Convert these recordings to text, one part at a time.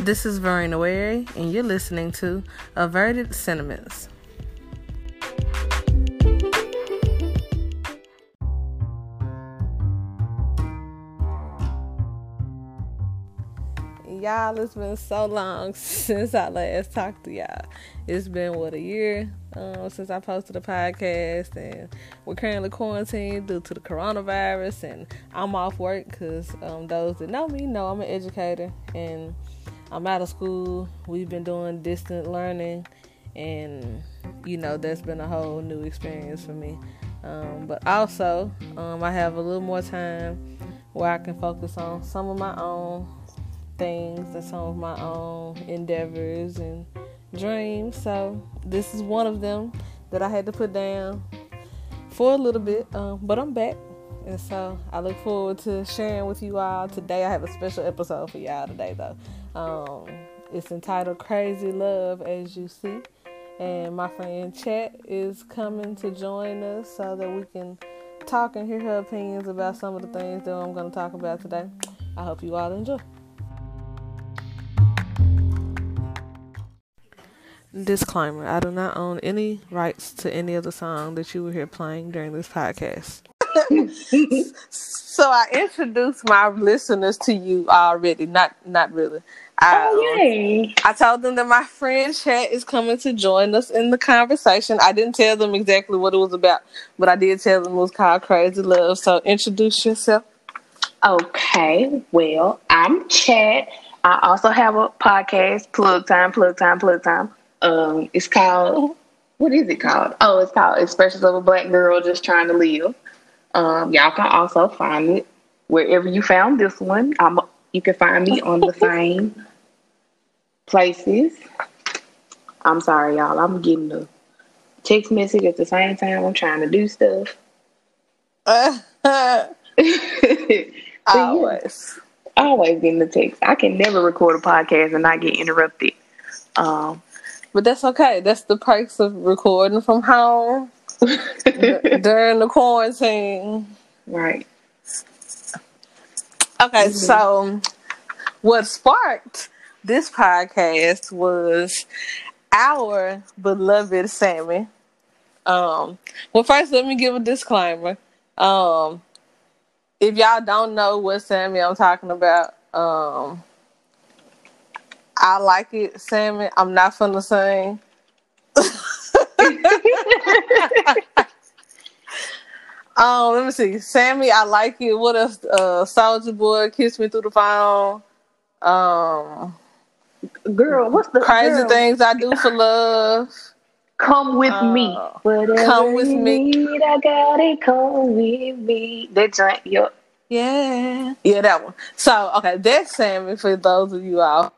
This is Verena Wary, and you're listening to Averted Sentiments. Y'all, it's been so long since I last talked to y'all. It's been what a year um, since I posted a podcast, and we're currently quarantined due to the coronavirus. And I'm off work because um, those that know me know I'm an educator, and I'm out of school. We've been doing distant learning, and you know that's been a whole new experience for me. Um, but also, um, I have a little more time where I can focus on some of my own things and some of my own endeavors and dreams. So this is one of them that I had to put down for a little bit, um, but I'm back. And so I look forward to sharing with you all today. I have a special episode for y'all today, though. Um, it's entitled Crazy Love, as you see. And my friend Chet is coming to join us so that we can talk and hear her opinions about some of the things that I'm going to talk about today. I hope you all enjoy. Disclaimer I do not own any rights to any of the song that you will hear playing during this podcast. so I introduced my listeners to you already. Not not really. I, oh yay! I told them that my friend Chat is coming to join us in the conversation. I didn't tell them exactly what it was about, but I did tell them it was called Crazy Love. So introduce yourself. Okay, well, I'm Chat. I also have a podcast, Plug Time, Plug Time, Plug Time. Um, it's called what is it called? Oh, it's called Expressions of a Black Girl Just Trying to Live. Um, y'all can also find it wherever you found this one. I'm, you can find me on the same places. I'm sorry, y'all. I'm getting a text message at the same time. I'm trying to do stuff. always, always getting the text. I can never record a podcast and not get interrupted. Um, but that's okay. That's the perks of recording from home during the quarantine. Right. Okay, mm-hmm. so what sparked this podcast was our beloved Sammie. Um, well, first, let me give a disclaimer. Um, if y'all don't know what Sammie I'm talking about, um, I like it, Sammie. I'm not finna sing. um, let me see. Sammie, I like it. What else? Uh, Soulja Boy, Kiss Me Through the Phone. Um, girl, what's the crazy girl? things I do for love? Come with uh, me. Whatever come with me. Need, I got it. Come with me. That joint, yep. Yeah. Yeah, that one. So, okay, that's Sammie for those of you all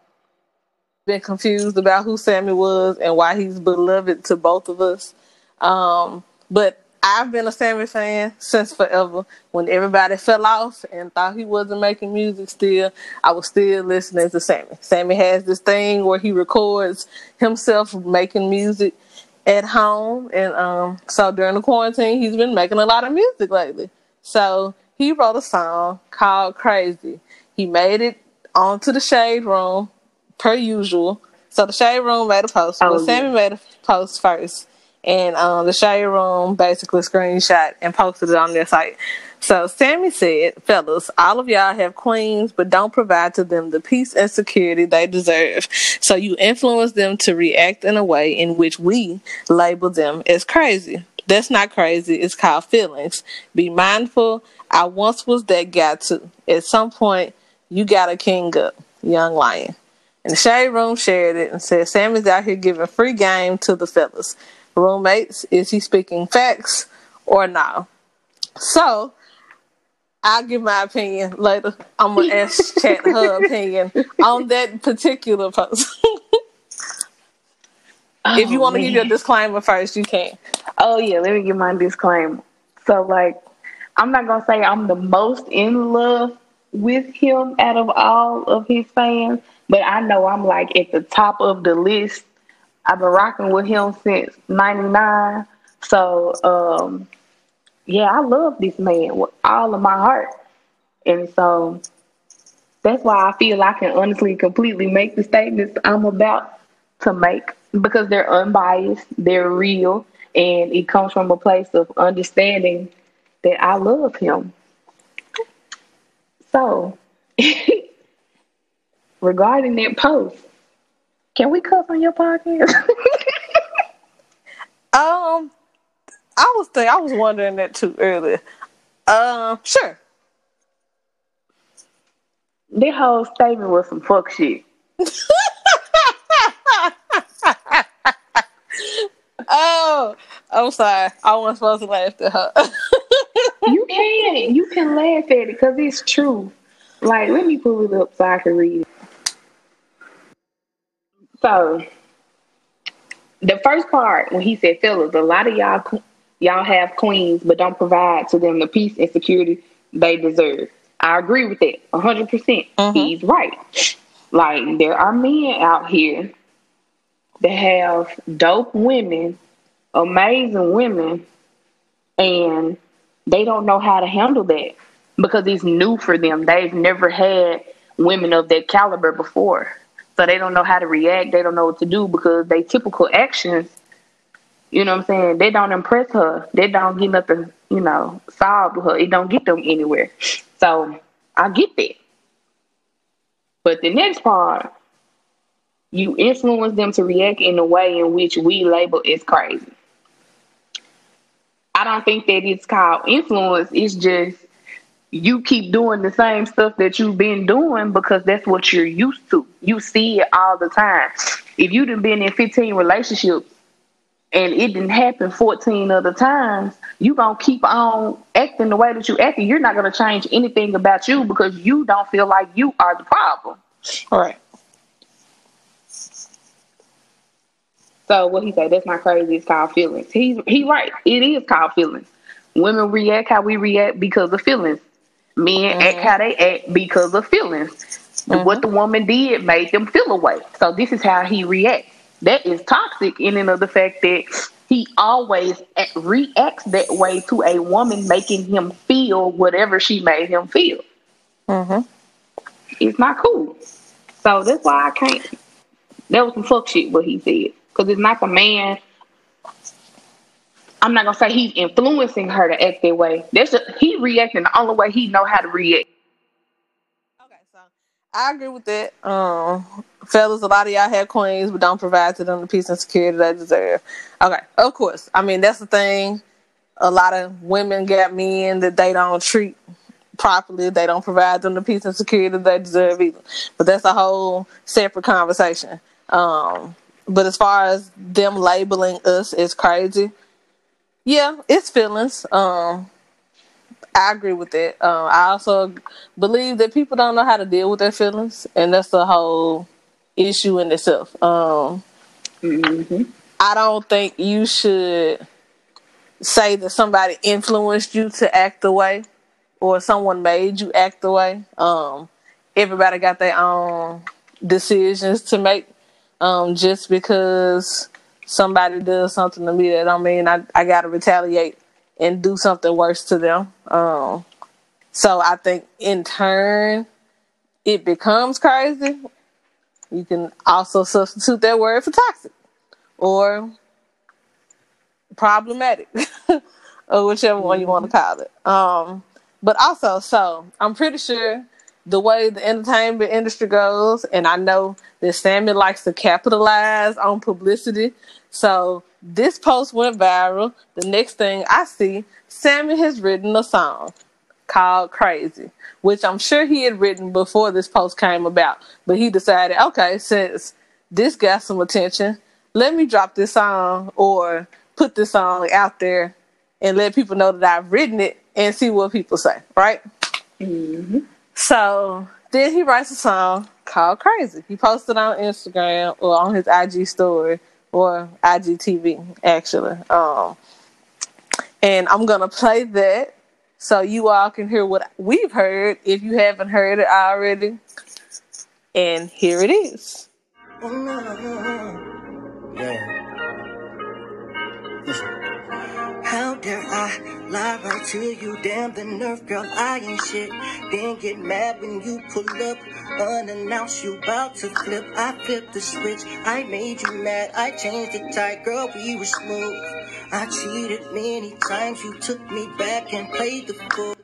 been confused about who Sammie was and why he's beloved to both of us. Um, but I've been a Sammie fan since forever. When everybody fell off and thought he wasn't making music still, I was still listening to Sammie. Sammie has this thing where he records himself making music at home. And um, so during the quarantine, he's been making a lot of music lately. So he wrote a song called Crazy. He made it onto the Shade Room per usual. So the Shade Room made a post. Oh, well, Sammie made a post first, and um, the Shade Room basically screenshot and posted it on their site. So Sammie said, "Fellas, all of y'all have queens, but don't provide to them the peace and security they deserve. So you influence them to react in a way in which we label them as crazy." That's not crazy. It's called feelings. Be mindful. I once was that guy too. At some point, you got a king up, young lion. And the shade room shared it and said, Sammie's out here giving free game to the fellas. Roommates, is he speaking facts or no? So, I'll give my opinion later. I'm going to ask Chat her opinion on that particular post. oh, if you oh, want to give your disclaimer first, you can. Oh, yeah, let me give my disclaimer. So, like, I'm not going to say I'm the most in love with him out of all of his fans but I know I'm like at the top of the list. I've been rocking with him since '99. So um, yeah, I love this man with all of my heart. And so That's why I feel I can honestly, completely make the statements I'm about to make because they're unbiased, they're real, and it comes from a place of understanding that I love him. So, regarding that post, can we cuss on your podcast? um, I was think I was wondering that too earlier. Um, sure. That whole statement was some fuck shit. oh, I'm sorry. I wasn't supposed to laugh at her. you can. You can laugh at it because it's true. Like, let me pull it up so I can read it. So, the first part when he said, "Fellas, a lot of y'all y'all have queens, but don't provide to them the peace and security they deserve." I agree with that, hundred percent. Mm-hmm. He's right. Like there are men out here that have dope women, amazing women, and they don't know how to handle that because it's new for them. They've never had women of that caliber before. So they don't know how to react. They don't know what to do because they typical actions, you know what I'm saying? They don't impress her. They don't get nothing, you know, solved with her. It don't get them anywhere. So I get that. But the next part, you influence them to react in a way in which we label as crazy. I don't think that it's called influence. It's just you keep doing the same stuff that you've been doing because that's what you're used to. You see it all the time. If you've been in 15 relationships and it didn't happen 14 other times, you gonna keep on acting the way that you acting. You're not gonna change anything about you because you don't feel like you are the problem. All right. So what he said, that's not crazy, it's called feelings. He's he right. It is called feelings. Women react how we react because of feelings. Men mm-hmm. act how they act because of feelings. Mm-hmm. What the woman did made them feel away. So this is how he reacts. That is toxic in and of the fact that he always reacts that way to a woman making him feel whatever she made him feel. Mm-hmm. It's not cool. So that's why I can't. That was some fuck shit what he said. Because it's not the man I'm not gonna say he's influencing her to act that way. That's just, he reacting the only way he know how to react. Okay, so I agree with that. Um, fellas, a lot of y'all have queens, but don't provide to them the peace and security they deserve. Okay, of course. I mean that's the thing. A lot of women got men that they don't treat properly. They don't provide them the peace and security they deserve either. But that's a whole separate conversation. Um, but as far as them labeling us as crazy, yeah, it's feelings. Um, I agree with that. Um, I also believe that people don't know how to deal with their feelings, and that's a whole issue in itself. Um, mm-hmm. I don't think you should say that somebody influenced you to act the way, or someone made you act the way. Um, everybody got their own decisions to make. Um, just because somebody does something to me that don't mean I, I gotta retaliate and do something worse to them. Um, so I think in turn it becomes crazy. You can also substitute that word for toxic or problematic or whichever one you want to call it. Um, but also, so I'm pretty sure the way the entertainment industry goes, and I know that Sammie likes to capitalize on publicity. So this post went viral. The next thing I see, Sammie has written a song called Crazy, which I'm sure he had written before this post came about. But he decided, okay, since this got some attention, let me drop this song or put this song out there and let people know that I've written it and see what people say, right? Mm-hmm. So then he writes a song called Crazy. He posted on Instagram or on his IG story or IGTV actually. Um, and I'm gonna play that so you all can hear what we've heard if you haven't heard it already. And here it is. Yeah. Dare I Lie right to you, damn the nerve, girl, I ain't shit. Then get mad when you pull up, unannounced, you about to flip. I flipped the switch, I made you mad, I changed the type, girl, we were smooth. I cheated many times, you took me back and played the fool.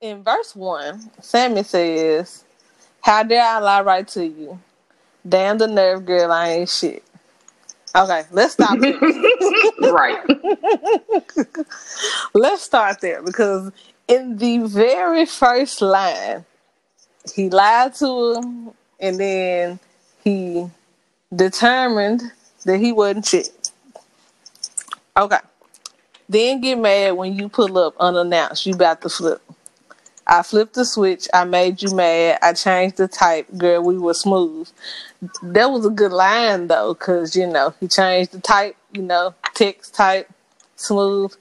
In verse one, Sammie says, How dare I lie right to you? Damn the nerve, girl, I ain't shit. Okay, let's stop there. right. let's start there because in the very first line, he lied to him and then he determined that he wasn't shit. Okay. Then get mad when you pull up unannounced. You about to flip. I flipped the switch. I made you mad. I changed the type. Girl, we were smooth. That was a good line though, because you know he changed the type. You know, text type, smooth.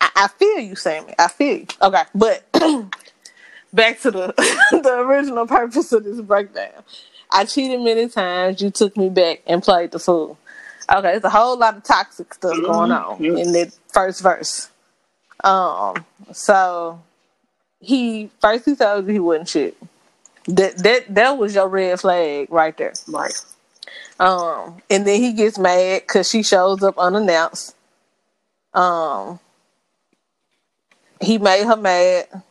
I, I feel you, Sammie. I feel you. Okay, but back to the the original purpose of this breakdown. I cheated many times. You took me back and played the fool. Okay, it's a whole lot of toxic stuff going on Mhm. in the first verse. Um, so he first he told you he wouldn't shit. That that that was your red flag right there. Right. Um, and then he gets mad because she shows up unannounced. Um, he made her mad.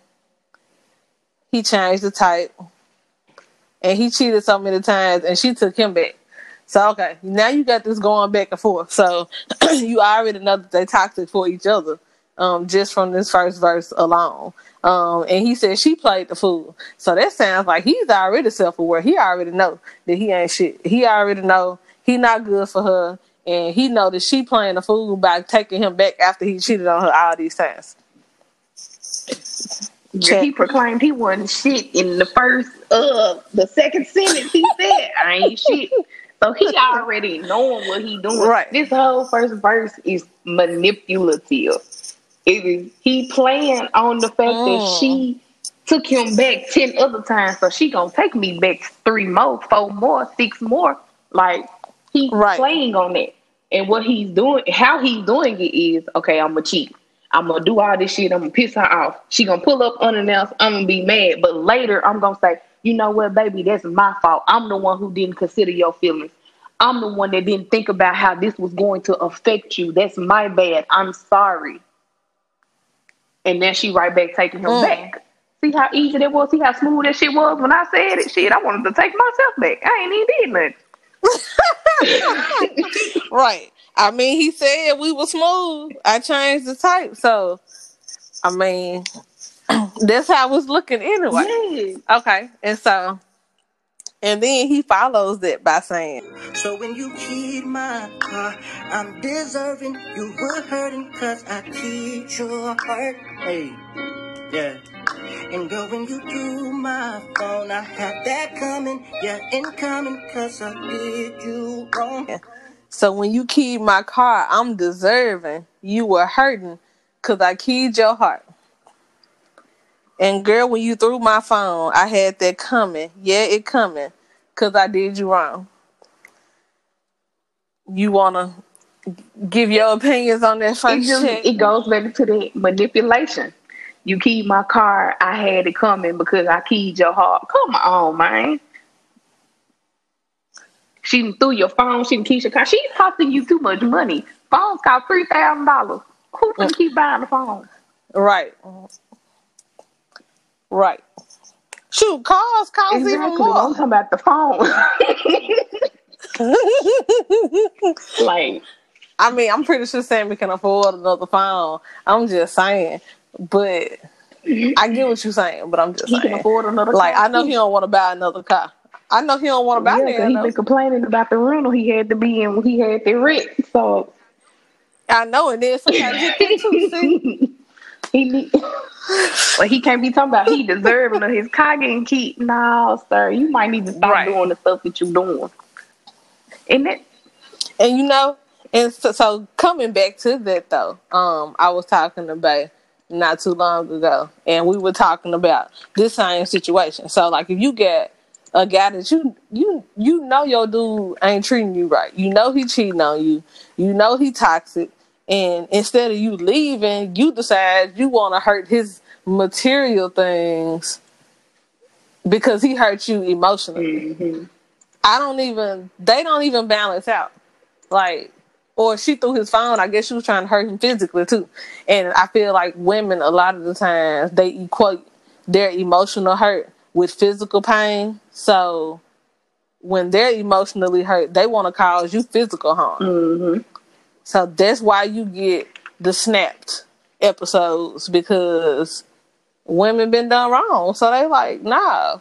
He changed the type, and he cheated so many times, and she took him back. So okay, now you got this going back and forth. So you already know that they toxic for each other, um, just from this first verse alone. Um, and he said she played the fool. So that sounds like he's already self aware. He already know that he ain't shit. He already know he not good for her, and he know that she playing the fool by taking him back after he cheated on her all these times. Yeah, he proclaimed he wasn't shit in the first uh the second sentence he said I ain't shit. So he already knowing what he doing. Right. This whole first verse is manipulative. Is he playing on the fact that Mm. she took him back ten other times, so she gonna take me back three more, four more, six more. Like he Right. playing on that. And what he's doing, how he's doing it is, okay, I'm gonna cheat. I'm gonna do all this shit. I'm gonna piss her off. She gonna pull up unannounced. I'm gonna be mad. But later, I'm gonna say, you know what, baby, that's my fault. I'm the one who didn't consider your feelings. I'm the one that didn't think about how this was going to affect you. That's my bad. I'm sorry. And then she right back taking him Mm. back. See how easy that was? See how smooth that shit was when I said it? Shit, I wanted to take myself back. I ain't even did nothing. Right. I mean, he said we were smooth. I changed the type, so I mean, that's how I was looking anyway. Yeah. Okay, and so, and then he follows that by saying, So when you keyed my car, I'm deserving. You were hurting cause I keyed your heart. Hey, yeah. And girl, when you threw my phone, I had that coming. Yeah, incoming cause I did you wrong. "So when you keyed my car, I'm deserving. You were hurting, cause I keyed your heart." And girl, when you threw my phone, I had that coming. Yeah, it coming, cause I did you wrong. You wanna give your opinions on that It first just check? it goes back to the manipulation. You keyed my car, I had it coming because I keyed your heart. Come on, man. She threw your phone, she keyed your car. She's costing you too much money. Phones cost three thousand dollars. Who can mm. keep buying the phone? Right. Right. Shoot, cars cost even Exactly. I'm more. talking about the phone. like I mean, I'm pretty sure Sammie can afford another phone. I'm just saying. But I get what you're saying, but I'm just he can afford another Like car, I know he don't want to buy another car. I know he don't want to buy Yeah, that. 'cause he been complaining about the rental he had to be in when he had the rent. So I know, and then somebody get too. See, he need, well, he can't be talking about he deserving of his car getting keep. No, sir, you might need to stop Right. doing the stuff that you're doing. Isn't it? and you know, and so, so coming back to that though, um, I was talking about not too long ago, and we were talking about this same situation. So, like, if you get a guy that you you you know your dude ain't treating you right. You know he cheating on you. You know he toxic. And instead of you leaving, you decide you want to hurt his material things because he hurt you emotionally. Mm-hmm. I don't even they don't even balance out. Like or she threw his phone, I guess she was trying to hurt him physically too. And I feel like women a lot of the times they equate their emotional hurt with physical pain. So when they're emotionally hurt, they want to cause you physical harm. Mm-hmm. So that's why you get the snapped episodes because women been done wrong. So they like, nah,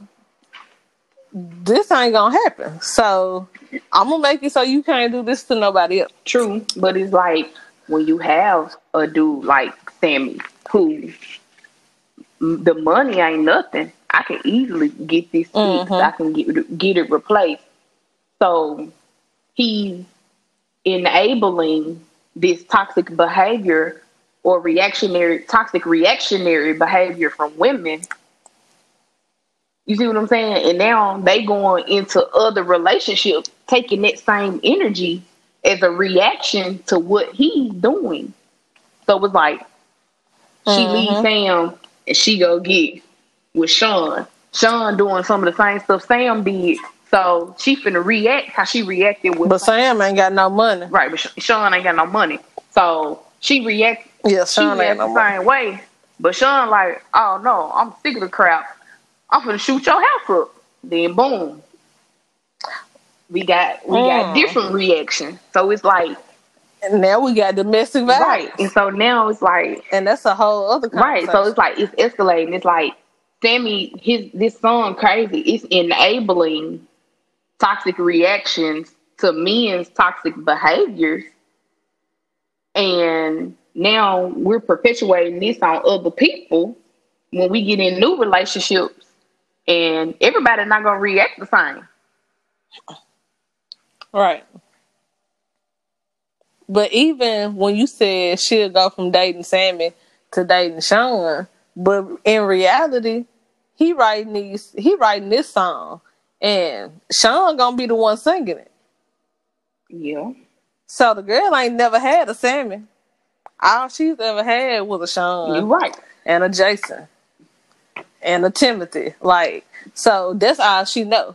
this ain't gonna happen. So I'm gonna make it so you can't do this to nobody else. True, but it's like when you have a dude like Sammie who the money ain't nothing. I can easily get this fixed. Mm-hmm. I can get get it replaced. So he's enabling this toxic behavior or reactionary toxic reactionary behavior from women you see what I'm saying? And now they going into other relationships, taking that same energy as a reaction to what he's doing. So it's like she mm-hmm. leaves Sam and she go get with Sean. Sean doing some of the same stuff Sam did. So she finna react how she reacted with. But Sam ain't got no money, right? But Sean ain't got no money, so she react. Yeah, Sean ain't no the same way. But Sean like, oh no, I'm sick of the crap. I'm gonna shoot your house up. Then boom. We got we mm. got different reaction. So it's like and now we got domestic violence. Right. And so now it's like And that's a whole other Right. So it's like it's escalating. It's like Sammie, his this song crazy. It's enabling toxic reactions to men's toxic behaviors. And now we're perpetuating this on other people when we get in new relationships and everybody's not gonna react the same. Right. But even when you said she'll go from dating Sammie to dating Sean, but in reality, he writing these he writing this song and Sean gonna be the one singing it. Yeah. So the girl ain't never had a Sammie. All she's ever had was a Sean. You right. And a Jason and a Timothy. Like, so that's all she know.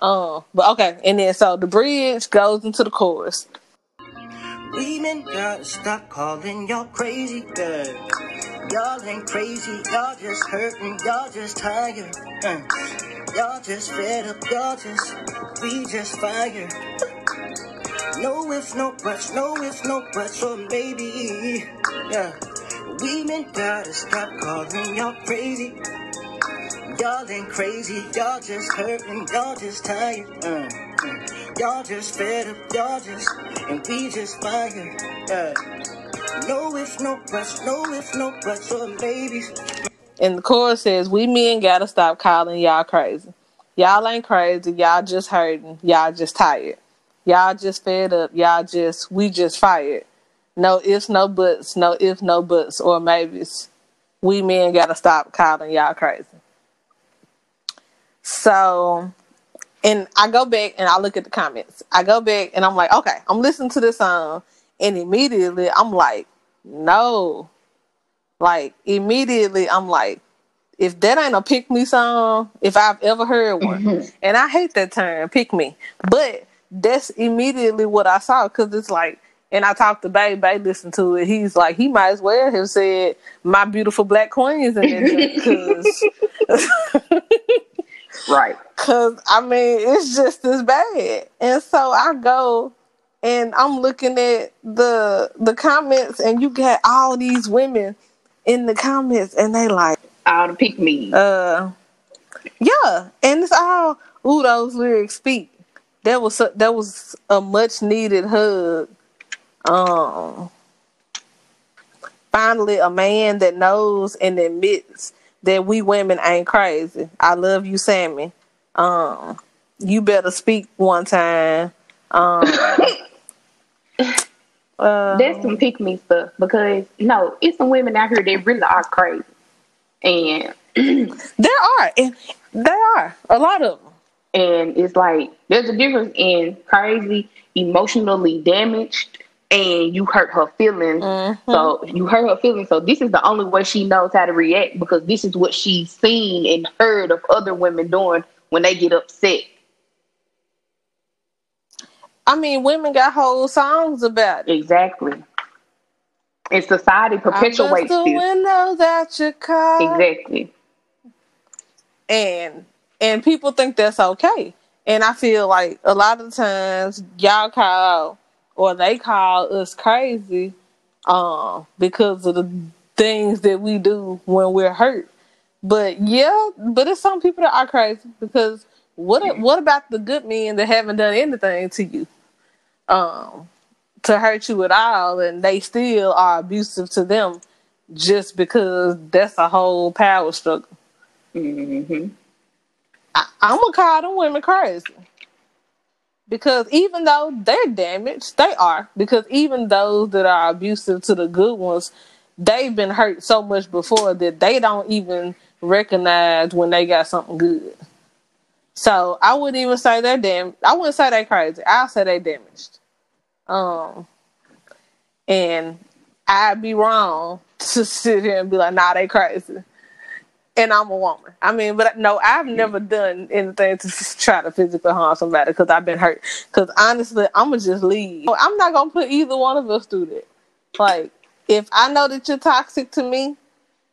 Um, but okay, and then so the bridge goes into the chorus. Women gotta stop calling y'all crazy, good. Y'all ain't crazy, y'all just hurting, y'all just tired. Uh, y'all just fed up, y'all just, we just fired. No ifs, no buts, no ifs, no buts, or maybe, yeah. Women gotta stop calling y'all crazy. Y'all ain't crazy, y'all just hurting, y'all just tired. Uh, uh, y'all just fed up, y'all just, and we just fired. Uh, no ifs, no buts, no ifs, no buts, or babies. And the chorus says, We men gotta stop calling y'all crazy. Y'all ain't crazy, y'all just hurting, y'all just tired. Y'all just fed up, y'all just, we just fired. No ifs, no buts, no ifs, no buts, or maybes. We men gotta stop calling y'all crazy. So, and I go back and I look at the comments. I go back and I'm like, okay, I'm listening to this song, and immediately I'm like, no. Like immediately I'm like, if that ain't a pick me song, if I've ever heard one, mm-hmm. and I hate that term, pick me, but that's immediately what I saw because it's like, and I talked to Bay, Bay listened to it. He's like, he might as well have said, "My beautiful black queens" in there because Right. Cause I mean, it's just as bad. And so I go and I'm looking at the the comments and you got all these women in the comments and they like all the pick me. Uh yeah. And it's all ooh those lyrics speak. That was a, that was a much needed hug. Um finally a man that knows and admits that we women ain't crazy. I love you, Sammie. Um, you better speak one time. Um, uh, That's some pick me stuff because no, it's some women out here that really are crazy, and there are, and there are a lot of them. And it's like there's a difference in crazy, emotionally damaged, and you hurt her feelings. Mm-hmm. So you hurt her feelings. So this is the only way she knows how to react because this is what she's seen and heard of other women doing when they get upset. I mean, women got whole songs about it. Exactly. And society perpetuates the this. windows at your car. Exactly. And and people think that's okay. And I feel like a lot of times y'all call or they call us crazy um, because of the things that we do when we're hurt. But yeah, but it's some people that are crazy because what what about the good men that haven't done anything to you, um, to hurt you at all, and they still are abusive to them just because that's a whole power struggle. Mm-hmm. I, I'm gonna call them women crazy because even though they're damaged, they are because even those that are abusive to the good ones, they've been hurt so much before that they don't even recognize when they got something good. So I wouldn't even say they're damn. I wouldn't say they're crazy. I'll say they're damaged. Um, and I'd be wrong to sit here and be like, "Nah, they crazy." And I'm a woman. I mean, but no, I've never done anything to try to physically harm somebody because I've been hurt. Because honestly, I'm gonna just leave. I'm not gonna put either one of us through that. Like, if I know that you're toxic to me,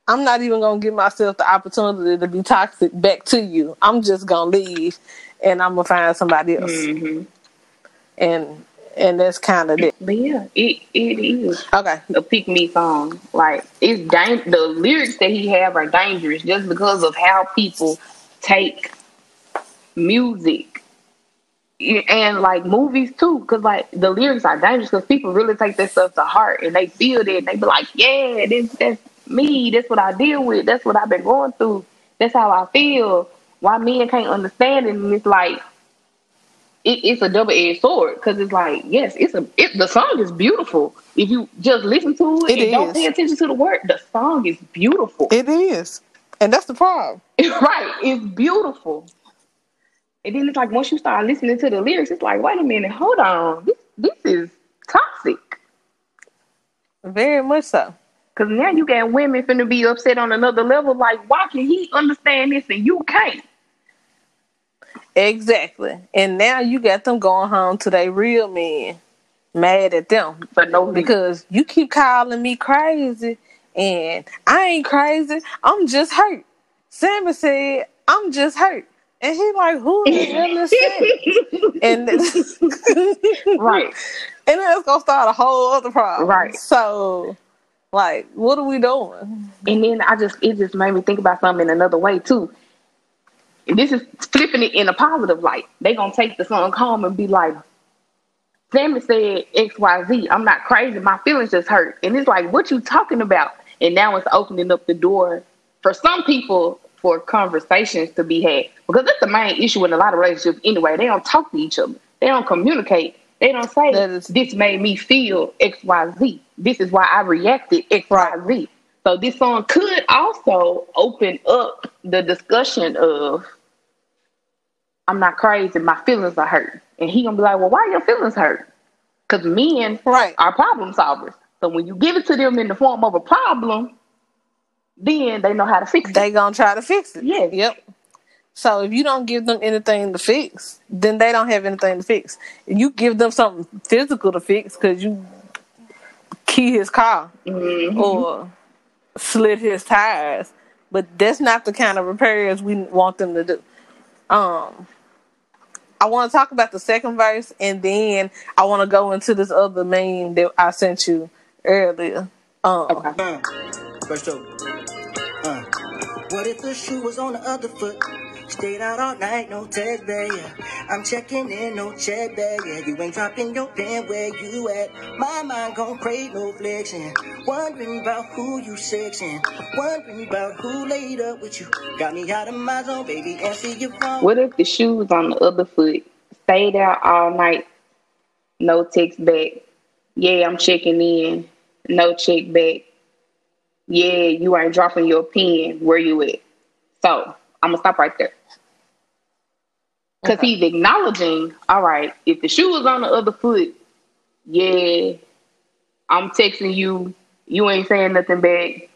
I'm not even gonna give myself the opportunity to be toxic back to you. I'm just gonna leave, and I'm gonna find somebody else. Mm-hmm. And and that's kind of it. But yeah, it it is okay. A pick me song, like it's dang- the lyrics that he have are dangerous just because of how people take music and like movies too, because like the lyrics are dangerous because people really take this stuff to heart and they feel it and they be like, yeah, this that's me, that's what I deal with, that's what I've been going through, that's how I feel. Why men can't understand it and it's like it, it's a double edged sword because it's like yes, it's a it, the song is beautiful. If you just listen to it, it and is. don't pay attention to the word, the song is beautiful. It is, and that's the problem. right, it's beautiful. And then it's like once you start listening to the lyrics, it's like wait a minute, hold on, this this is toxic. Very much so. Cause now you got women finna be upset on another level. Like, why can he understand this and you can't? Exactly. And now you got them going home to their real men, mad at them. But no because you keep calling me crazy and I ain't crazy. I'm just hurt. Sammie said, I'm just hurt. And he like, who the hell is that? and right. And then it's gonna start a whole other problem. Right. So like, what are we doing? And then I just it just made me think about something in another way too this is flipping it in a positive light. They gonna take the song home and be like, Sammie said X Y Z. I'm not crazy. My feelings just hurt. And it's like, what you talking about? And now it's opening up the door for some people for conversations to be had because that's the main issue in a lot of relationships. Anyway, they don't talk to each other. They don't communicate. They don't say is- this made me feel X Y Z. This is why I reacted X Y Z. So this song could also open up the discussion of I'm not crazy, my feelings are hurt. And he gonna be like, Well, why your feelings hurt? Because men right. are problem solvers. So when you give it to them in the form of a problem, then they know how to fix it. They gonna try to fix it. Yeah. Yep. So if you don't give them anything to fix, then they don't have anything to fix. You give them something physical to fix because you key his car mm-hmm. or slit his tires, but that's not the kind of repairs we want them to do. Um, I want to talk about the second verse, and then I want to go into this other meme that I sent you earlier. Um, okay. Uh, verse two. Uh, what if the shoe was on the other foot? Stayed out all night, no text back, yeah. I'm checking in, no check back, yeah. You ain't dropping your pen where you at. My mind gon' crave no flexion. Wondering about who you sexing. Wondering about who laid up with you. Got me out of my zone, baby, answer your phone. What if the shoe was on the other foot? Stayed out all night, no text back. Yeah, I'm checking in, no check back. Yeah, you ain't dropping your pen. Where you at? So I'm gonna stop right there. Because Okay. he's acknowledging, all right, if the shoe was on the other foot, yeah, I'm texting you, you ain't saying nothing back.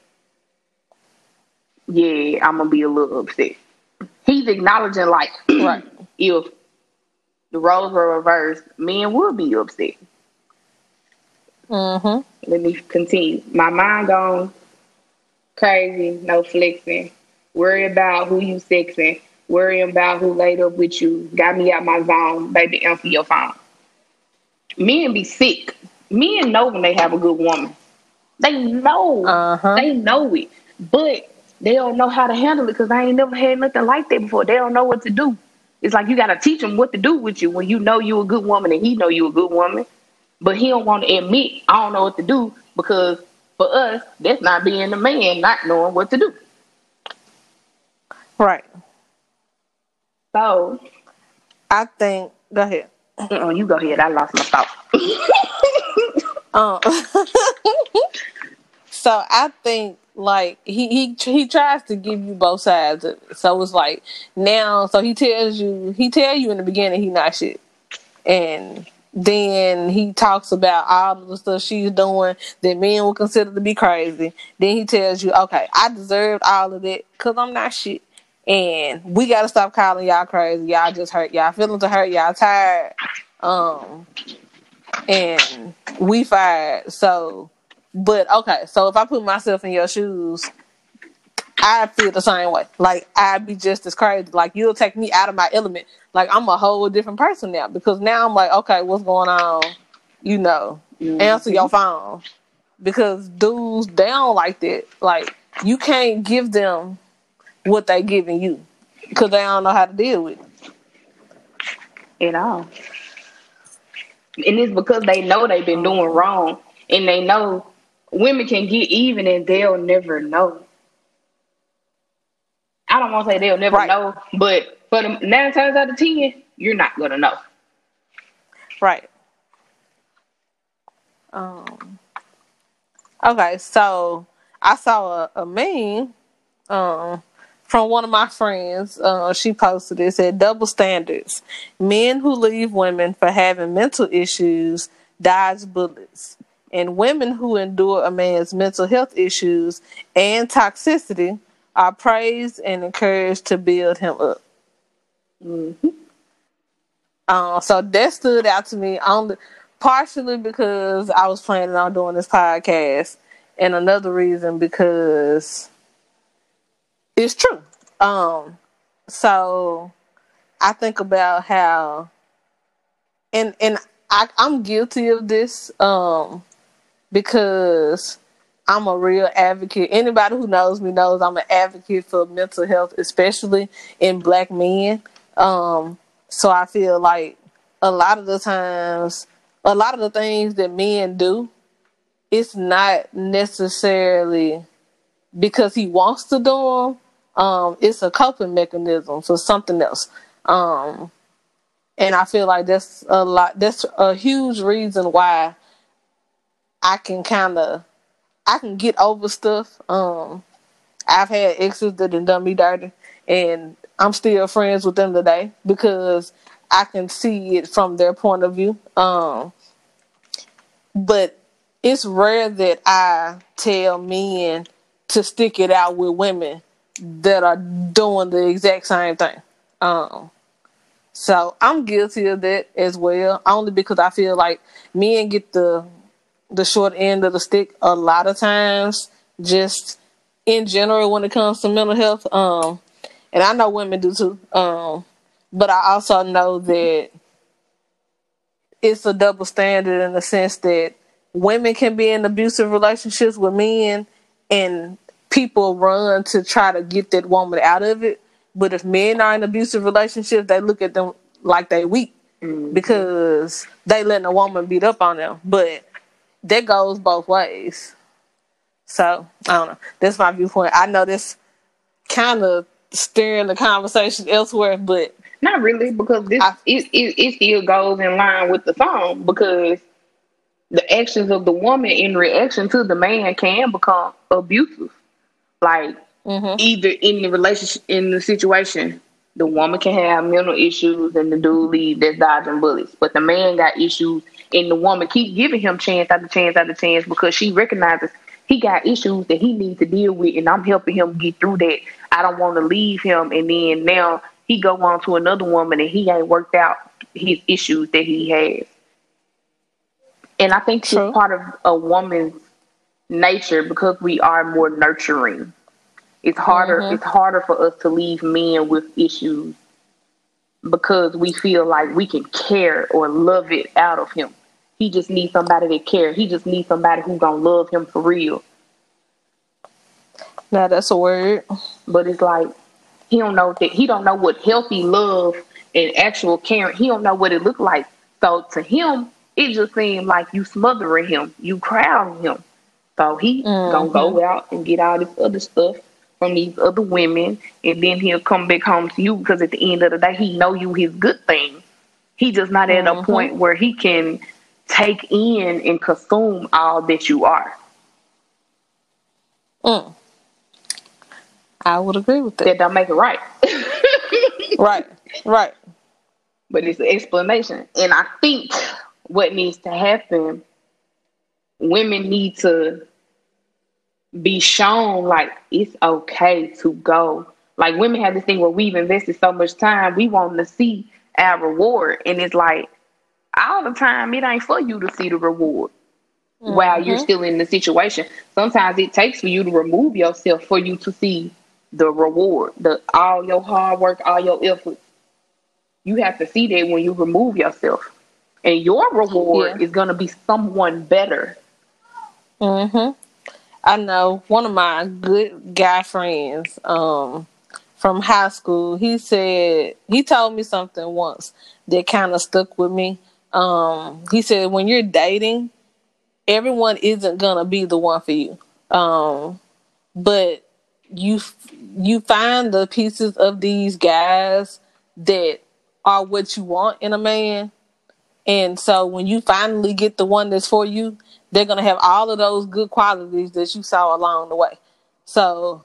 Yeah, I'm gonna be a little upset. He's acknowledging like Right. if the roles were reversed, men would be upset. Mm-hmm. Let me continue. My mind gone crazy, no flexing. Worry about who you sexing. Worry about who laid up with you. Got me out my zone. Baby, answer your phone. Men be sick. Men know when they have a good woman. They know. Uh-huh. They know it. But they don't know how to handle it because they ain't never had nothing like that before. They don't know what to do. It's like you got to teach them what to do with you when you know you a good woman and he know you a good woman but he don't want to admit I don't know what to do because for us, that's not being a man, not knowing what to do. Right. So, I think. Go ahead. uh-uh, you go ahead. I lost my thought. Um, so I think like he he he tries to give you both sides. of it. So it's like now, so he tells you he tell you in the beginning he not shit, and then he talks about all of the stuff she's doing that men would consider to be crazy. Then he tells you, okay, I deserved all of that because I'm not shit. And we gotta stop calling y'all crazy. Y'all just hurt. Y'all feelings are hurt. Y'all tired. Um, and we fired. So, but okay. So if I put myself in your shoes, I feel the same way. Like I'd be just as crazy. Like you'll take me out of my element. Like I'm a whole different person now because now I'm like, okay, what's going on? You know, mm-hmm. answer your phone because dudes they don't like that. Like you can't give them what they giving you because they don't know how to deal with it. At all. And it's because they know they've been doing wrong and they know women can get even and they'll never know. I don't want to say they'll never Right. know, but the nine times out of ten, you're not gonna know. Right. Um. Okay, so I saw a, a meme um from one of my friends. Uh, she posted it said double standards. Men who leave women for having mental issues dodge bullets, and women who endure a man's mental health issues and toxicity are praised and encouraged to build him up. Uh, so that stood out to me only partially because I was planning on doing this podcast, and another reason because it's true. Um, so I think about how, and and I, I'm guilty of this, um, because I'm a real advocate. Anybody who knows me knows I'm an advocate for mental health, especially in black men. Um, so I feel like a lot of the times, a lot of the things that men do, it's not necessarily because he wants to do them. Um, it's a coping mechanism for something else. Um, and I feel like that's a lot. That's a huge reason why I can kind of I can get over stuff. Um, I've had exes that done done me dirty, and I'm still friends with them today because I can see it from their point of view. Um, but it's rare that I tell men to stick it out with women that are doing the exact same thing. Um, so I'm guilty of that as well, only because I feel like men get the the short end of the stick a lot of times, just in general when it comes to mental health. Um, and I know women do too. Um, but I also know that it's a double standard in the sense that women can be in abusive relationships with men and people run to try to get that woman out of it. But if men are in abusive relationships, they look at them like they weak because they letting a woman beat up on them. But that goes both ways. So I don't know. That's my viewpoint. I know this kind of steering the conversation elsewhere, but Not really, because this I- it, it it still goes in line with the song because the actions of the woman in reaction to the man can become abusive. Like Mhm. either in the relationship in the situation, the woman can have mental issues and the dude leave that's dodging bullets. But the man got issues and the woman keep giving him chance after chance after chance because she recognizes he got issues that he needs to deal with and I'm helping him get through that. I don't want to leave him and then now he go on to another woman and he ain't worked out his issues that he has. And I think it's part of a woman's nature because we are more nurturing. It's harder mm-hmm. it's harder for us to leave men with issues because we feel like we can care or love it out of him. He just needs somebody to care. He just needs somebody who's gonna love him for real. Now that's a word. But it's like he don't know that he don't know what healthy love and actual caring. He don't know what it looked like. So to him, it just seemed like you smothering him, you crowding him. So he mm-hmm. gonna go mm-hmm. out and get all this other stuff from these other women, and then he'll come back home to you because at the end of the day, he know you his good thing. He just not at mm-hmm. a point where he can take in and consume all that you are. Mm. I would agree with that. That don't make it right. right, right. But it's an explanation, and I think what needs to happen, women need to be shown like it's okay to go. Like women have this thing where we've invested so much time, we want to see our reward. And it's like all the time it ain't for you to see the reward mm-hmm. while you're mm-hmm. still in the situation. Sometimes it takes for you to remove yourself for you to see the reward, the all your hard work, all your effort. You have to see that when you remove yourself. And your reward yeah. is gonna be someone better. Mm-hmm. I know one of my good guy friends um, from high school. He said he told me something once that kind of stuck with me. Um, he said when you're dating, everyone isn't gonna be the one for you, um, but you you find the pieces of these guys that are what you want in a man. And so when you finally get the one that's for you, they're going to have all of those good qualities that you saw along the way. So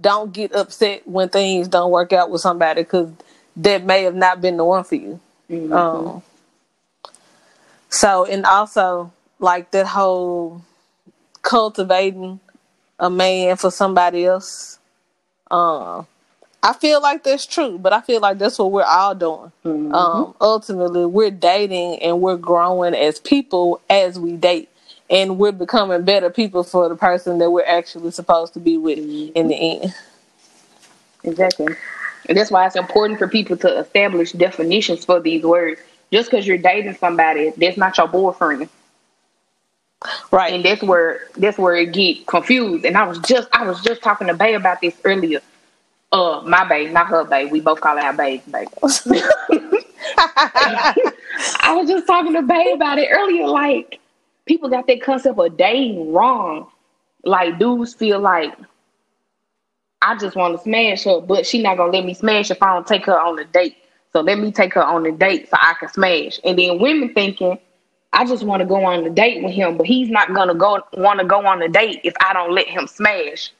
don't get upset when things don't work out with somebody because that may have not been the one for you. Mm-hmm. Um, so, and also like that whole cultivating a man for somebody else. Um, I feel like that's true, but I feel like that's what we're all doing. Mm-hmm. Um, ultimately, we're dating and we're growing as people as we date and we're becoming better people for the person that we're actually supposed to be with in the end. Exactly. And that's why it's important for people to establish definitions for these words. Just because you're dating somebody, that's not your boyfriend. Right. And that's where that's where it get confused. And I was just I was just talking to Bay about this earlier. Uh my Bay, not her Bay. We both call her our Bay, Bay. I was just talking to Bay about it earlier, like people got that concept of dating wrong. Like dudes feel like I just want to smash her, but she not gonna let me smash if I don't take her on a date. So let me take her on a date so I can smash. And then women thinking, I just want to go on a date with him, but he's not gonna go want to go on a date if I don't let him smash.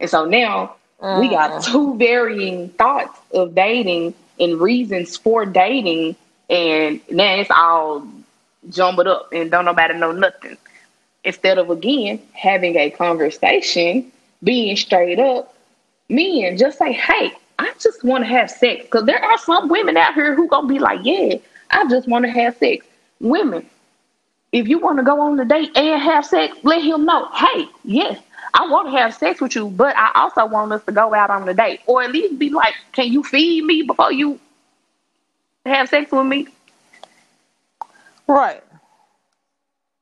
And so now mm. we got mm. two varying thoughts of dating and reasons for dating, and now it's all jumbled up and don't nobody know nothing. Instead of again having a conversation, being straight up, men just say, "Hey, I just want to have sex." Because there are some women out here who gonna be like, "Yeah, I just want to have sex." Women, if you want to go on a date and have sex, let him know, "Hey, yes, I want to have sex with you, but I also want us to go out on a date, or at least be like, can you feed me before you have sex with me?" Right.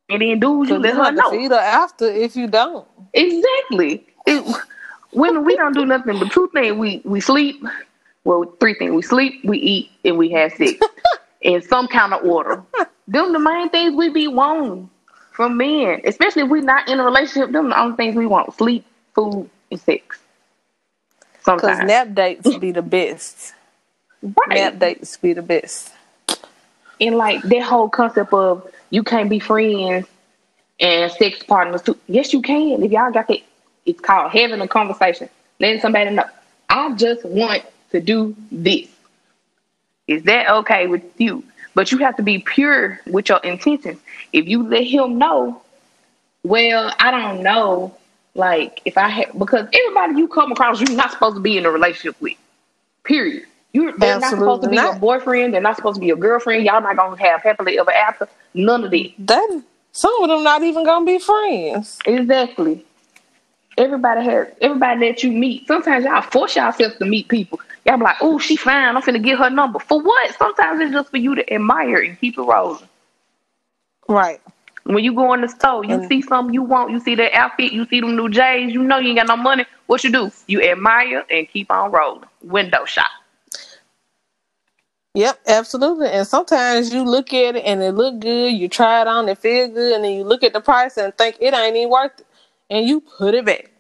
And then dudes, you let her know. Feed her after if you don't. Exactly. It, women, we don't do nothing but two things. We we sleep. Well, three things. We sleep, we eat, and we have sex in some kind of order. them the main things we be wanting from men, especially if we're not in a relationship. Them the only things we want: sleep, food, and sex. Sometimes because nap dates be the best. Right. Nap dates be the best and like that whole concept of you can't be friends and sex partners too. Yes, you can. If y'all got that, it's called having a conversation, letting somebody know. I just want to do this. Is that okay with you? But you have to be pure with your intentions. If you let him know, well, I don't know, like if I had because everybody you come across, you're not supposed to be in a relationship with. Period. You're they're Absolutely not supposed to be not. your boyfriend. They're not supposed to be your girlfriend. Y'all not gonna have happily ever after. None of that. That some of them not even gonna be friends. Exactly. Everybody has everybody that you meet. Sometimes y'all force yourself to meet people. Y'all be like, "Oh, she fine. I'm finna get her number." For what? Sometimes it's just for you to admire and keep it rolling. Right. When you go in the store, you and, see something you want. You see that outfit. You see them new J's. You know you ain't got no money. What you do? You admire and keep on rolling. Window shop. Yep, absolutely. And sometimes you look at it and it look good, you try it on, it feel good, and then you look at the price and think it ain't even worth it, and you put it back.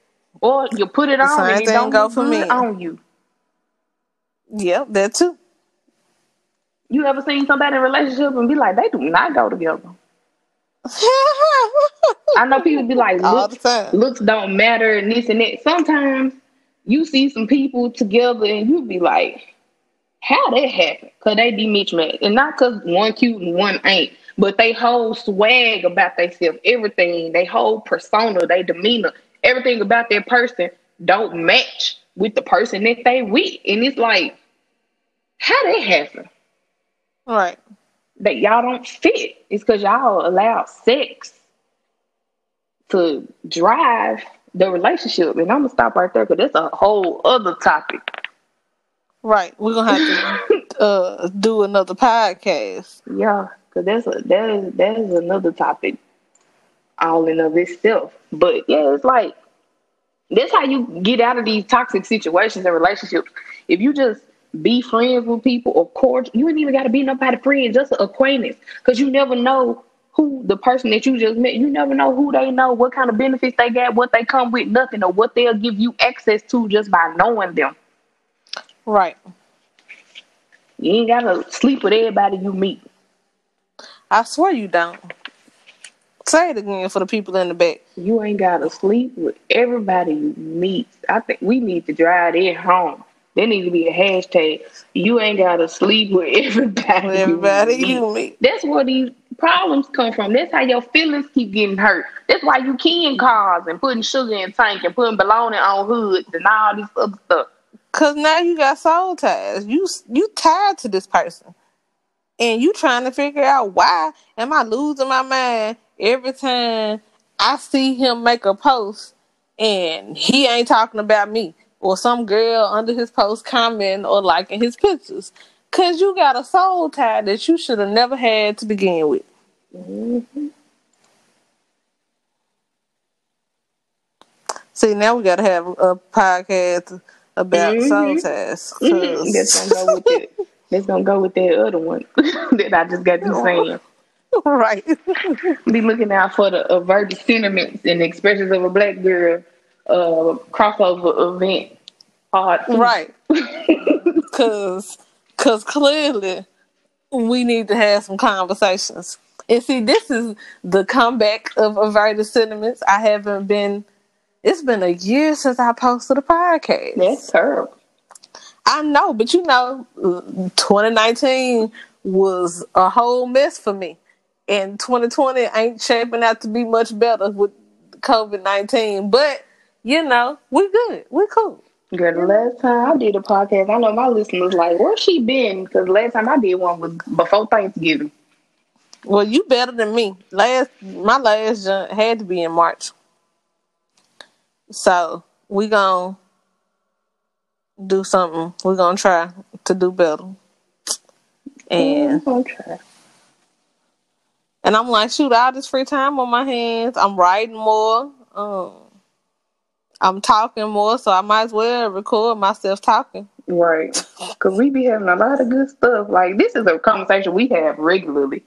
Or you put it on and it don't go for me on you. Yep, that too. You ever seen somebody in a relationship and be like, they do not go together? I know people be like, looks, looks don't matter and this and that. Sometimes you see some people together and you be like, how that happen? Cause they be mismatched, and not cause one cute and one ain't, but they whole swag about themselves, everything, they whole persona, they demeanor, everything about their person don't match with the person that they with, and it's like, how that happen? Right. That y'all don't fit. It's because y'all allow sex to drive the relationship, and I'm gonna stop right there because that's a whole other topic. Right. We're gonna have to uh, do another podcast. Yeah, because that's a that is that is another topic all in of itself. But yeah, it's like that's how you get out of these toxic situations and relationships. If you just be friends with people or cordial, you ain't even got to be nobody friend, just an acquaintance, because you never know who the person that you just met. You never know who they know, what kind of benefits they got, what they come with, nothing, or what they'll give you access to just by knowing them. Right. You ain't gotta sleep with everybody you meet. I swear you don't. Say it again for the people in the back. You ain't gotta sleep with everybody you meet. I think we need to drive it home. There needs to be a hashtag. You ain't gotta sleep with everybody. With everybody you meet. you meet. That's where these problems come from. That's how your feelings keep getting hurt. That's why you keying cars and putting sugar in tank and putting baloney on hoods and all this other stuff. Cause now you got soul ties. You you tied to this person, and you trying to figure out why am I losing my mind every time I see him make a post and he ain't talking about me or some girl under his post comment or liking his pictures. Cause you got a soul tie that you should have never had to begin with. Mm-hmm. See, now we gotta have a podcast about mm-hmm. soul ties. Mm-hmm. That's gonna go with it. That's gonna go with that other one that I just got you saying. Right. Be looking out for the averted sentiments and expressions of a black girl uh, crossover event. Part right. Cause, cause clearly we need to have some conversations. And see, this is the comeback of averted sentiments. I haven't been it's been a year since I posted a podcast. That's terrible. I know, but you know, 2019 was a whole mess for me. And 2020 ain't shaping out to be much better with COVID 19. But, you know, we good. We cool. Girl, the last time I did a podcast, I know my listeners like, where's she been? Because last time I did one was before Thanksgiving. Well, you better than me. Last, my last had to be in March. So we gonna do something. We're gonna try to do better. And okay. And I'm like, shoot, all this free time on my hands. I'm writing more. Um, I'm talking more, so I might as well record myself talking. Right. Because we be having a lot of good stuff. Like, this is a conversation we have regularly.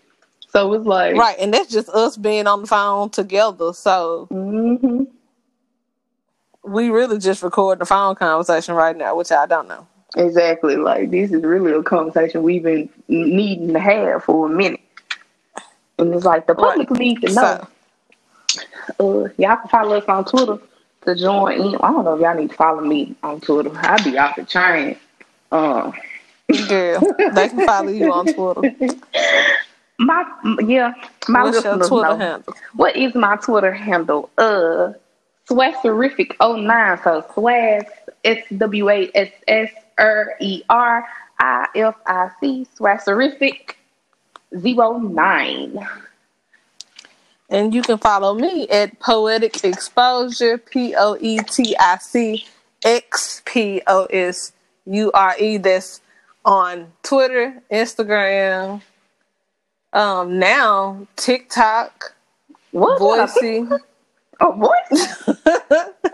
So it's like. Right. And that's just us being on the phone together. So. Mm-hmm we really just record the phone conversation right now, which I don't know. Exactly. Like this is really a conversation we've been needing to have for a minute. And it's like the public right. needs to know. So. Uh, y'all can follow us on Twitter to join in. I don't know if y'all need to follow me on Twitter. I be off the chain. Um, Girl, they can follow you on Twitter. My yeah, my What's your Twitter know. handle? What is my Twitter handle? Uh, Swasserific 09. So Swass S W A S S R E R I F I C Swasserific 09. And you can follow me at Poetic Exposure, P O E T I C X P O S U R E. That's on Twitter, Instagram, um, now TikTok, What? Voicey. Oh, what?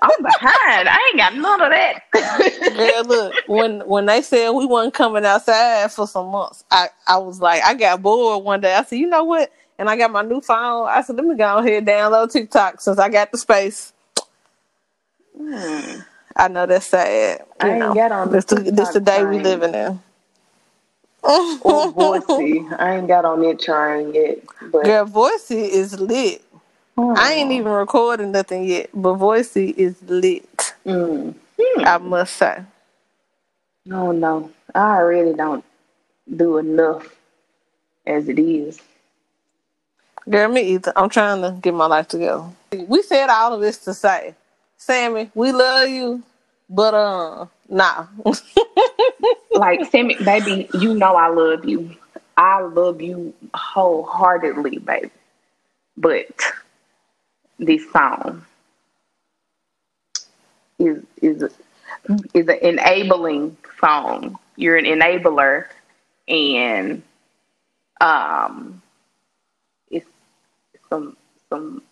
I'm behind. I ain't got none of that. Girl, look, when when they said we wasn't coming outside for some months, I, I was like, I got bored one day. I said, you know what? And I got my new phone. I said, let me go ahead and download TikTok since I got the space. Hmm. I know that's sad. I ain't know, got on this the, this the day we living in. Oh, or Voicey. I ain't got on that train yet. But Girl, Voicey is lit. I ain't even recording nothing yet, but Voicey is lit. Mm. I must say. No, no. I really don't do enough as it is. Girl, me either. I'm trying to get my life together. We said all of this to say, Sammie, we love you, but uh, nah. Like, Sammie, baby, you know I love you. I love you wholeheartedly, baby. But this song is is is an enabling song. You're an enabler, and um, it's some some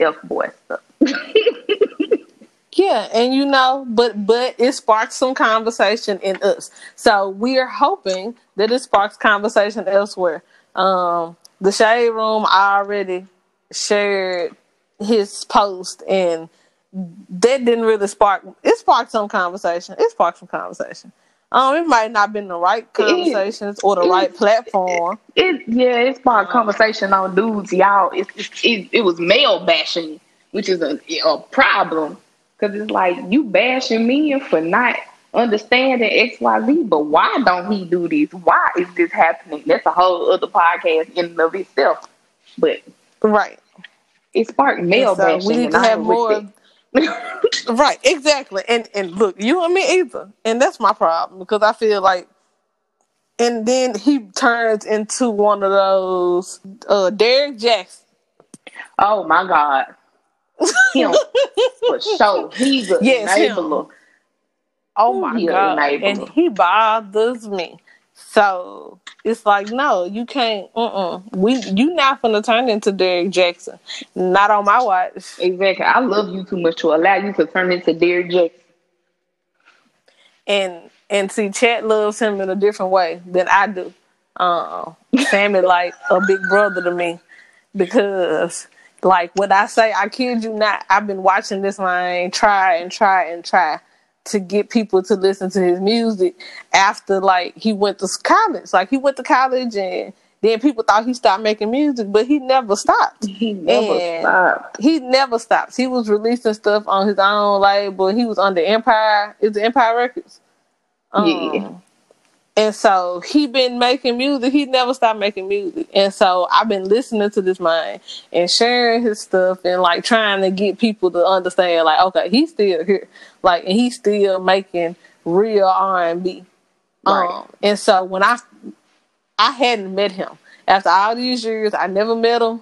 f boy stuff. yeah, and you know, but but it sparks some conversation in us. So we are hoping that it sparks conversation elsewhere. Um, the shade room already shared his post and that didn't really spark it sparked some conversation. It sparked some conversation. Um, it might not have been the right conversations or the right platform. It yeah, it sparked conversation on dudes, y'all. It's it, it was male bashing, which is a a problem because it's like you bashing me for not understanding X Y Z, but why don't he do this? Why is this happening? That's a whole other podcast in and of itself. But Right. It sparked male So bashing. we need to have more. Right, exactly. And and look, you and me either. And that's my problem because I feel like and then he turns into one of those uh Derek Jackson. oh my god, him for sure. He's a Yes, him. enabler. Oh my god. enabler. And he bothers me. So it's like no, you can't uh-uh. We you not gonna turn into Derek Jackson. Not on my watch. Exactly. I love you too much to allow you to turn into Derrick Jackson. and and see Chat loves him in a different way than I do. Uh, Sammie like a big brother to me because like what I say, I kid you not, I've been watching this line try and try and try to get people to listen to his music after like he went to college. Like he went to college and then people thought he stopped making music, but he never stopped. He never And stopped. He never stops. He was releasing stuff on his own label. He was under Empire. Is it Empire Records? Um, Yeah. And so he been making music. He never stopped making music. And so I've been listening to this man and sharing his stuff and like trying to get people to understand like, okay, he's still here. Like and he's still making real R and B. Right. Um and so when I I hadn't met him. After all these years, I never met him.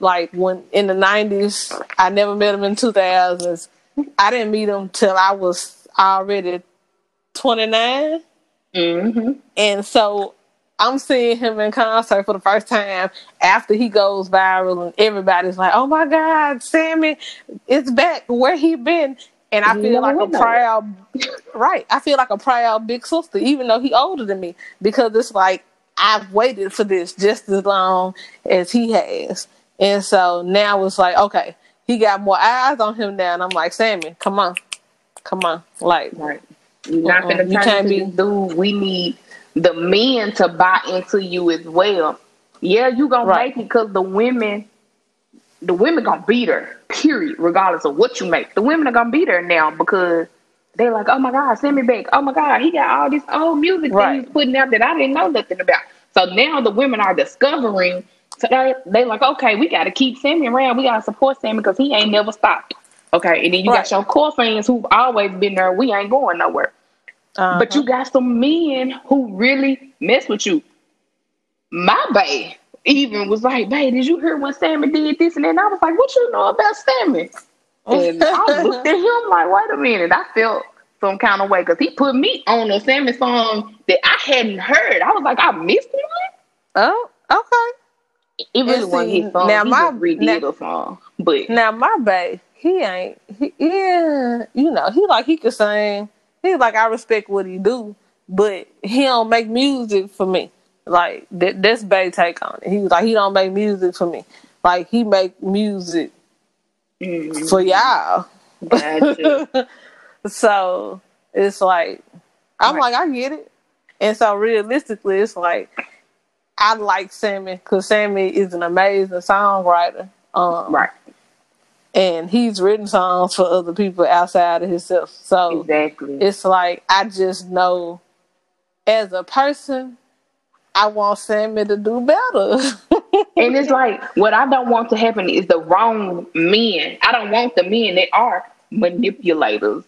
Like when in the nineties, I never met him in two thousands. I didn't meet him till I was already twenty nine. Hmm And so I'm seeing him in concert for the first time after he goes viral, and everybody's like, "Oh my God, Sammie, it's back. Where he been?" And I You feel like a proud, right? I feel like a proud big sister, even though he older than me, because it's like I've waited for this just as long as he has, and so now it's like, okay, he got more eyes on him now, and I'm like, Sammie, come on, come on, like, Right. You're not Uh-uh. gonna You turn into this dude. We need the men to buy into you as well. Yeah, you gonna Right. make it because the women, the women gonna beat her. Period. Regardless of what you make, the women are gonna beat her now because they're like, oh my God, send me back. Oh my God, he got all this old music Right. that he's putting out that I didn't know nothing about. So now the women are discovering. So they they like, okay, we got to keep Sammie around. We got to support Sammie because he ain't never stopped. Okay, and then you Right. got your core fans who've always been there. We ain't going nowhere. Uh-huh. But you got some men who really mess with you. My bae even was like, babe, did you hear when Sammie did this and then I was like, what you know about Sammie? And I looked at him like, wait a minute. I felt some kind of way because he put me on a Sammie song that I hadn't heard. I was like, I missed one. oh, okay. It really And wasn't his song. now he my- redid now- the song. But Now my bae, he ain't. He, yeah, you know, he like he could sing. He like I respect what he do, but he don't make music for me. Like that, that's Bay take on it. He was like he don't make music for me. Like he make music mm, for y'all. gotcha. so it's like I'm Right. like I get it, and so realistically, it's like I like Sammie because Sammie is an amazing songwriter. Um, right. And he's written songs for other people outside of himself. So Exactly. it's like I just know as a person, I want Sammie to do better. And it's like what I don't want to happen is the wrong men. I don't want the men that are manipulators.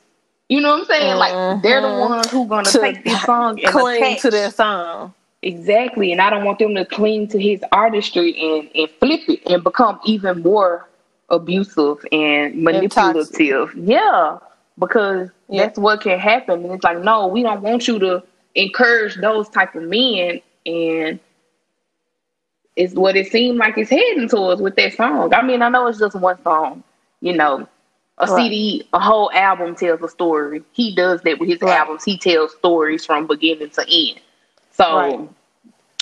You know what I'm saying? Like they're the Mhm. ones who gonna To take this song and Cling attach. to their song. Exactly. And I don't want them to cling to his artistry and, and flip it and become even more abusive and manipulative. yeah. Because Yeah. that's what can happen. And it's like, no, we don't want you to encourage those type of men and it's what it seemed like it's heading towards with that song. I mean, I know it's just one song, you know. A Right. CD, a whole album tells a story. He does that with his Right. albums. He tells stories from beginning to end. So Right.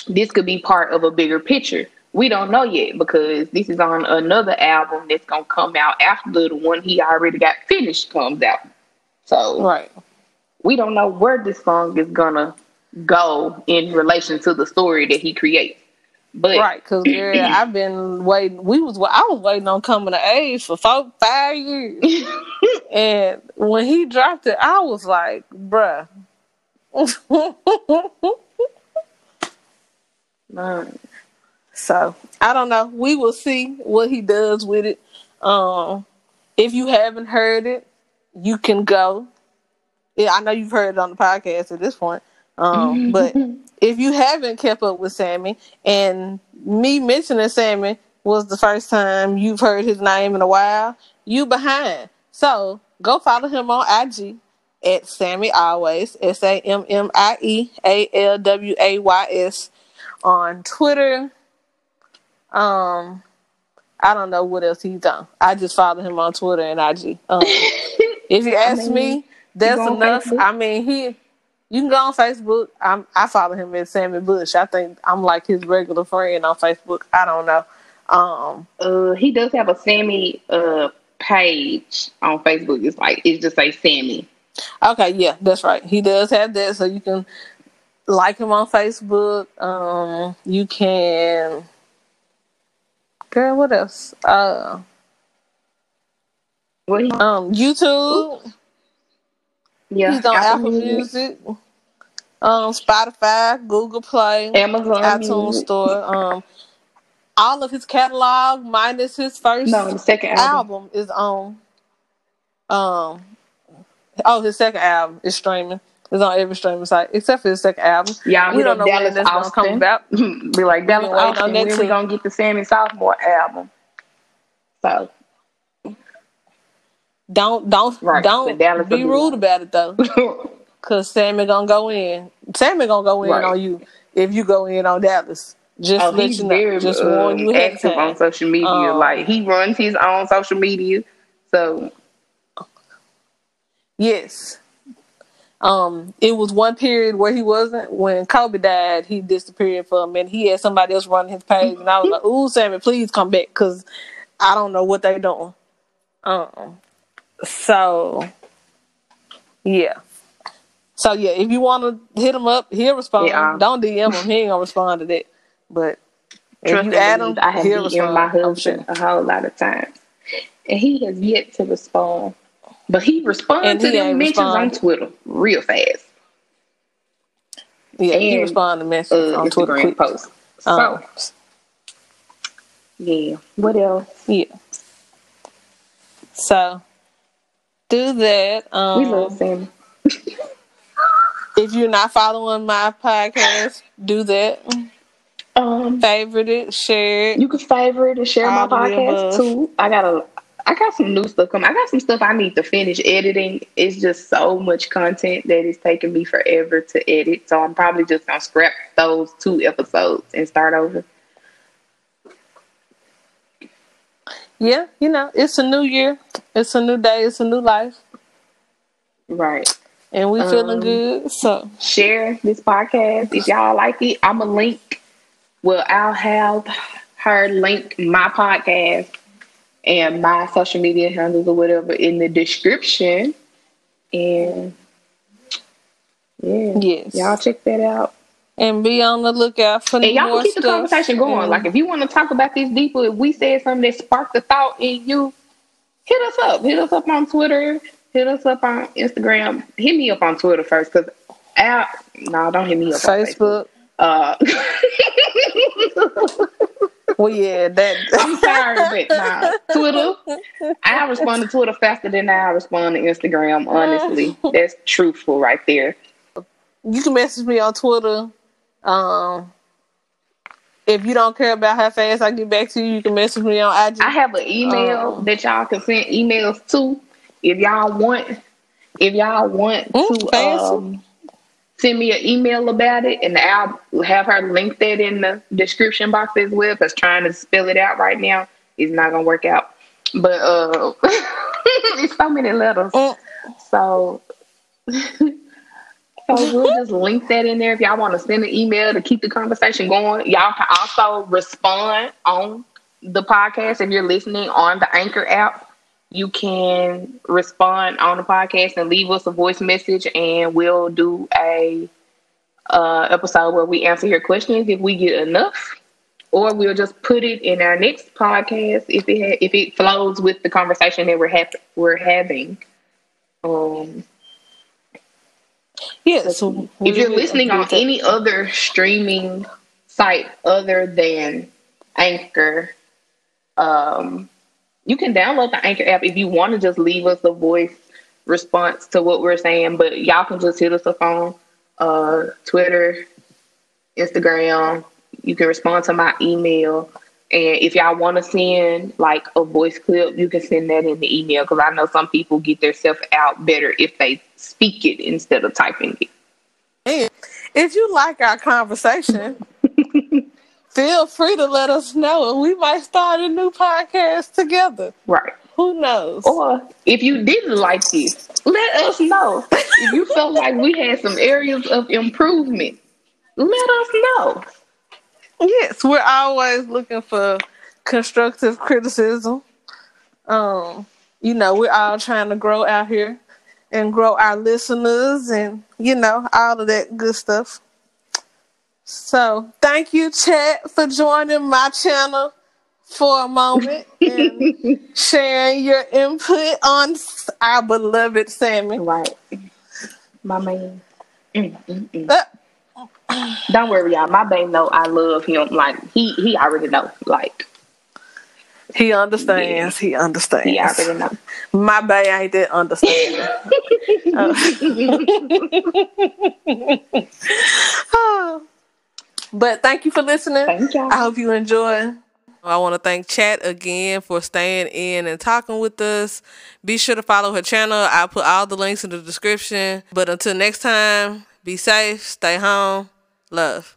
this could be part of a bigger picture. We don't know yet because this is on another album that's gonna come out after the one he already got finished comes out. So Right. we don't know where this song is gonna go in relation to the story that he creates. But Right, because I've been waiting. We was I was waiting on coming to age for four, five years, and when he dropped it, I was like, "Bruh." Mm, So I don't know. We will see what he does with it. Um, if you haven't heard it, you can go. Yeah, I know you've heard it on the podcast at this point. Um, but if you haven't kept up with Sammie, and me mentioning Sammie was the first time you've heard his name in a while, you behind. So go follow him on IG at Sammie Always S A M M I E A L W A Y S on Twitter. Um, I don't know what else he's done. I just follow him on Twitter and IG. Um, if you ask mean, me, that's enough. I mean, he. You can go on Facebook. I'm, I follow him as Sammie Bush. I think I'm like his regular friend on Facebook. I don't know. Um, uh, he does have a Sammie uh page on Facebook. It's like it's just like Sammie. Okay, yeah, that's right. He does have that, so you can like him on Facebook. Um, you can, girl, what else? Uh, Well, he, um, YouTube. yeah, He's on Apple Music, um, Spotify, Google Play, Amazon iTunes Music. Store. Um, all of his catalog minus his first No, the second album. album is on. Um, oh, his second album is streaming. It's on every streaming site except for the second album. Y'all we don't know when Dallas that's gonna come about. Be like Dallas waiting Austin. When we gonna get the Sammie sophomore album? So Don't don't Right, don't be rude about it though, cause Sammie gonna go in. Sammie gonna go in Right. on you if you go in on Dallas. Just oh, let you know. very Just uh, warn you active on social media. Um, like he runs his own social media. So Yes. Um, it was one period where he wasn't. When Kobe died, he disappeared for a minute. He had somebody else running his page, and I was like, "Ooh, Sammie, please come back," because I don't know what they're doing. Um, so yeah, so yeah, if you want to hit him up, he'll respond. Yeah. Don't DM him; he ain't gonna respond to that. But if trust you add him, I have he'll respond. my husband sure. a whole lot of times, and he has yet to respond. But he responds to them mentions respond. on Twitter real fast. Yeah, and, he responded to messages uh, on Instagram Twitter posts. So, um, yeah. What else? Yeah. So, do that. Um, we love Sammie. if you're not following my podcast, do that. Um, favorite it, share it. You can favorite and share my podcast too. I got a I got some new stuff coming. I got some stuff I need to finish editing. It's just so much content that it's taking me forever to edit. So I'm probably just gonna scrap those two episodes and start over. Yeah, you know, it's a new year. It's a new day. It's a new life. Right. And we feeling um, good. So share this podcast if y'all like it. I'm a link. Well, I'll have her link my podcast and my social media handles or whatever in the description. And yeah, yes, y'all check that out. And be on the lookout for and y'all can keep stuff. the conversation going. Like if you want to talk about this deeper, if we said something that sparked a thought in you, hit us up. Hit us up on Twitter. Hit us up on Instagram. Hit me up on Twitter first, because out. No, don't hit me up. Facebook. Uh, well, yeah, that. I'm sorry, but nah, Twitter. I respond to Twitter faster than I respond to Instagram. Honestly, that's truthful right there. You can message me on Twitter. Um, if you don't care about how fast I get back to you, you can message me on IG. I have an email um, that y'all can send emails to if y'all want. If y'all want mm, to um, send me an email about it, and I'll have her link that in the description box as well. Because trying to spell it out right now is not gonna work out. But uh, it's so many letters, mm. so. So we'll just link that in there if y'all want to send an email to keep the conversation going. Y'all can also respond on the podcast if you're listening on the Anchor app you can respond on the podcast and leave us a voice message, and we'll do a uh, episode where we answer your questions if we get enough, or we'll just put it in our next podcast if it ha- if it flows with the conversation that we're ha- we're having. Um, yeah. So if you're listening on any other streaming site other than Anchor, um, you can download the Anchor app if you want to just leave us a voice response to what we're saying, but y'all can just hit us up on uh, Twitter, Instagram. You can respond to my email. And if y'all want to send like a voice clip, you can send that in the email because I know some people get their stuff out better if they speak it instead of typing it. And if you like our conversation, feel free to let us know and we might start a new podcast together. Right. Who knows? Or if you didn't like this, let us know. if you felt like we had some areas of improvement, let us know. Yes, we're always looking for constructive criticism. Um, you know, we're all trying to grow out here and grow our listeners and, you know, all of that good stuff. So thank you, Chat, for joining my channel for a moment and sharing your input on our beloved Sammie. Right. My man. Mm, mm, mm. Uh, Don't worry, y'all. My babe know I love him. Like he he already know. Like he understands. Yeah. He understands. He already know. My bae ain't that understanding. oh. But thank you for listening. Thank you. I hope you enjoy. I want to thank Chat again for staying in and talking with us. Be sure to follow her channel. I'll put all the links in the description. But until next time, be safe, stay home, love.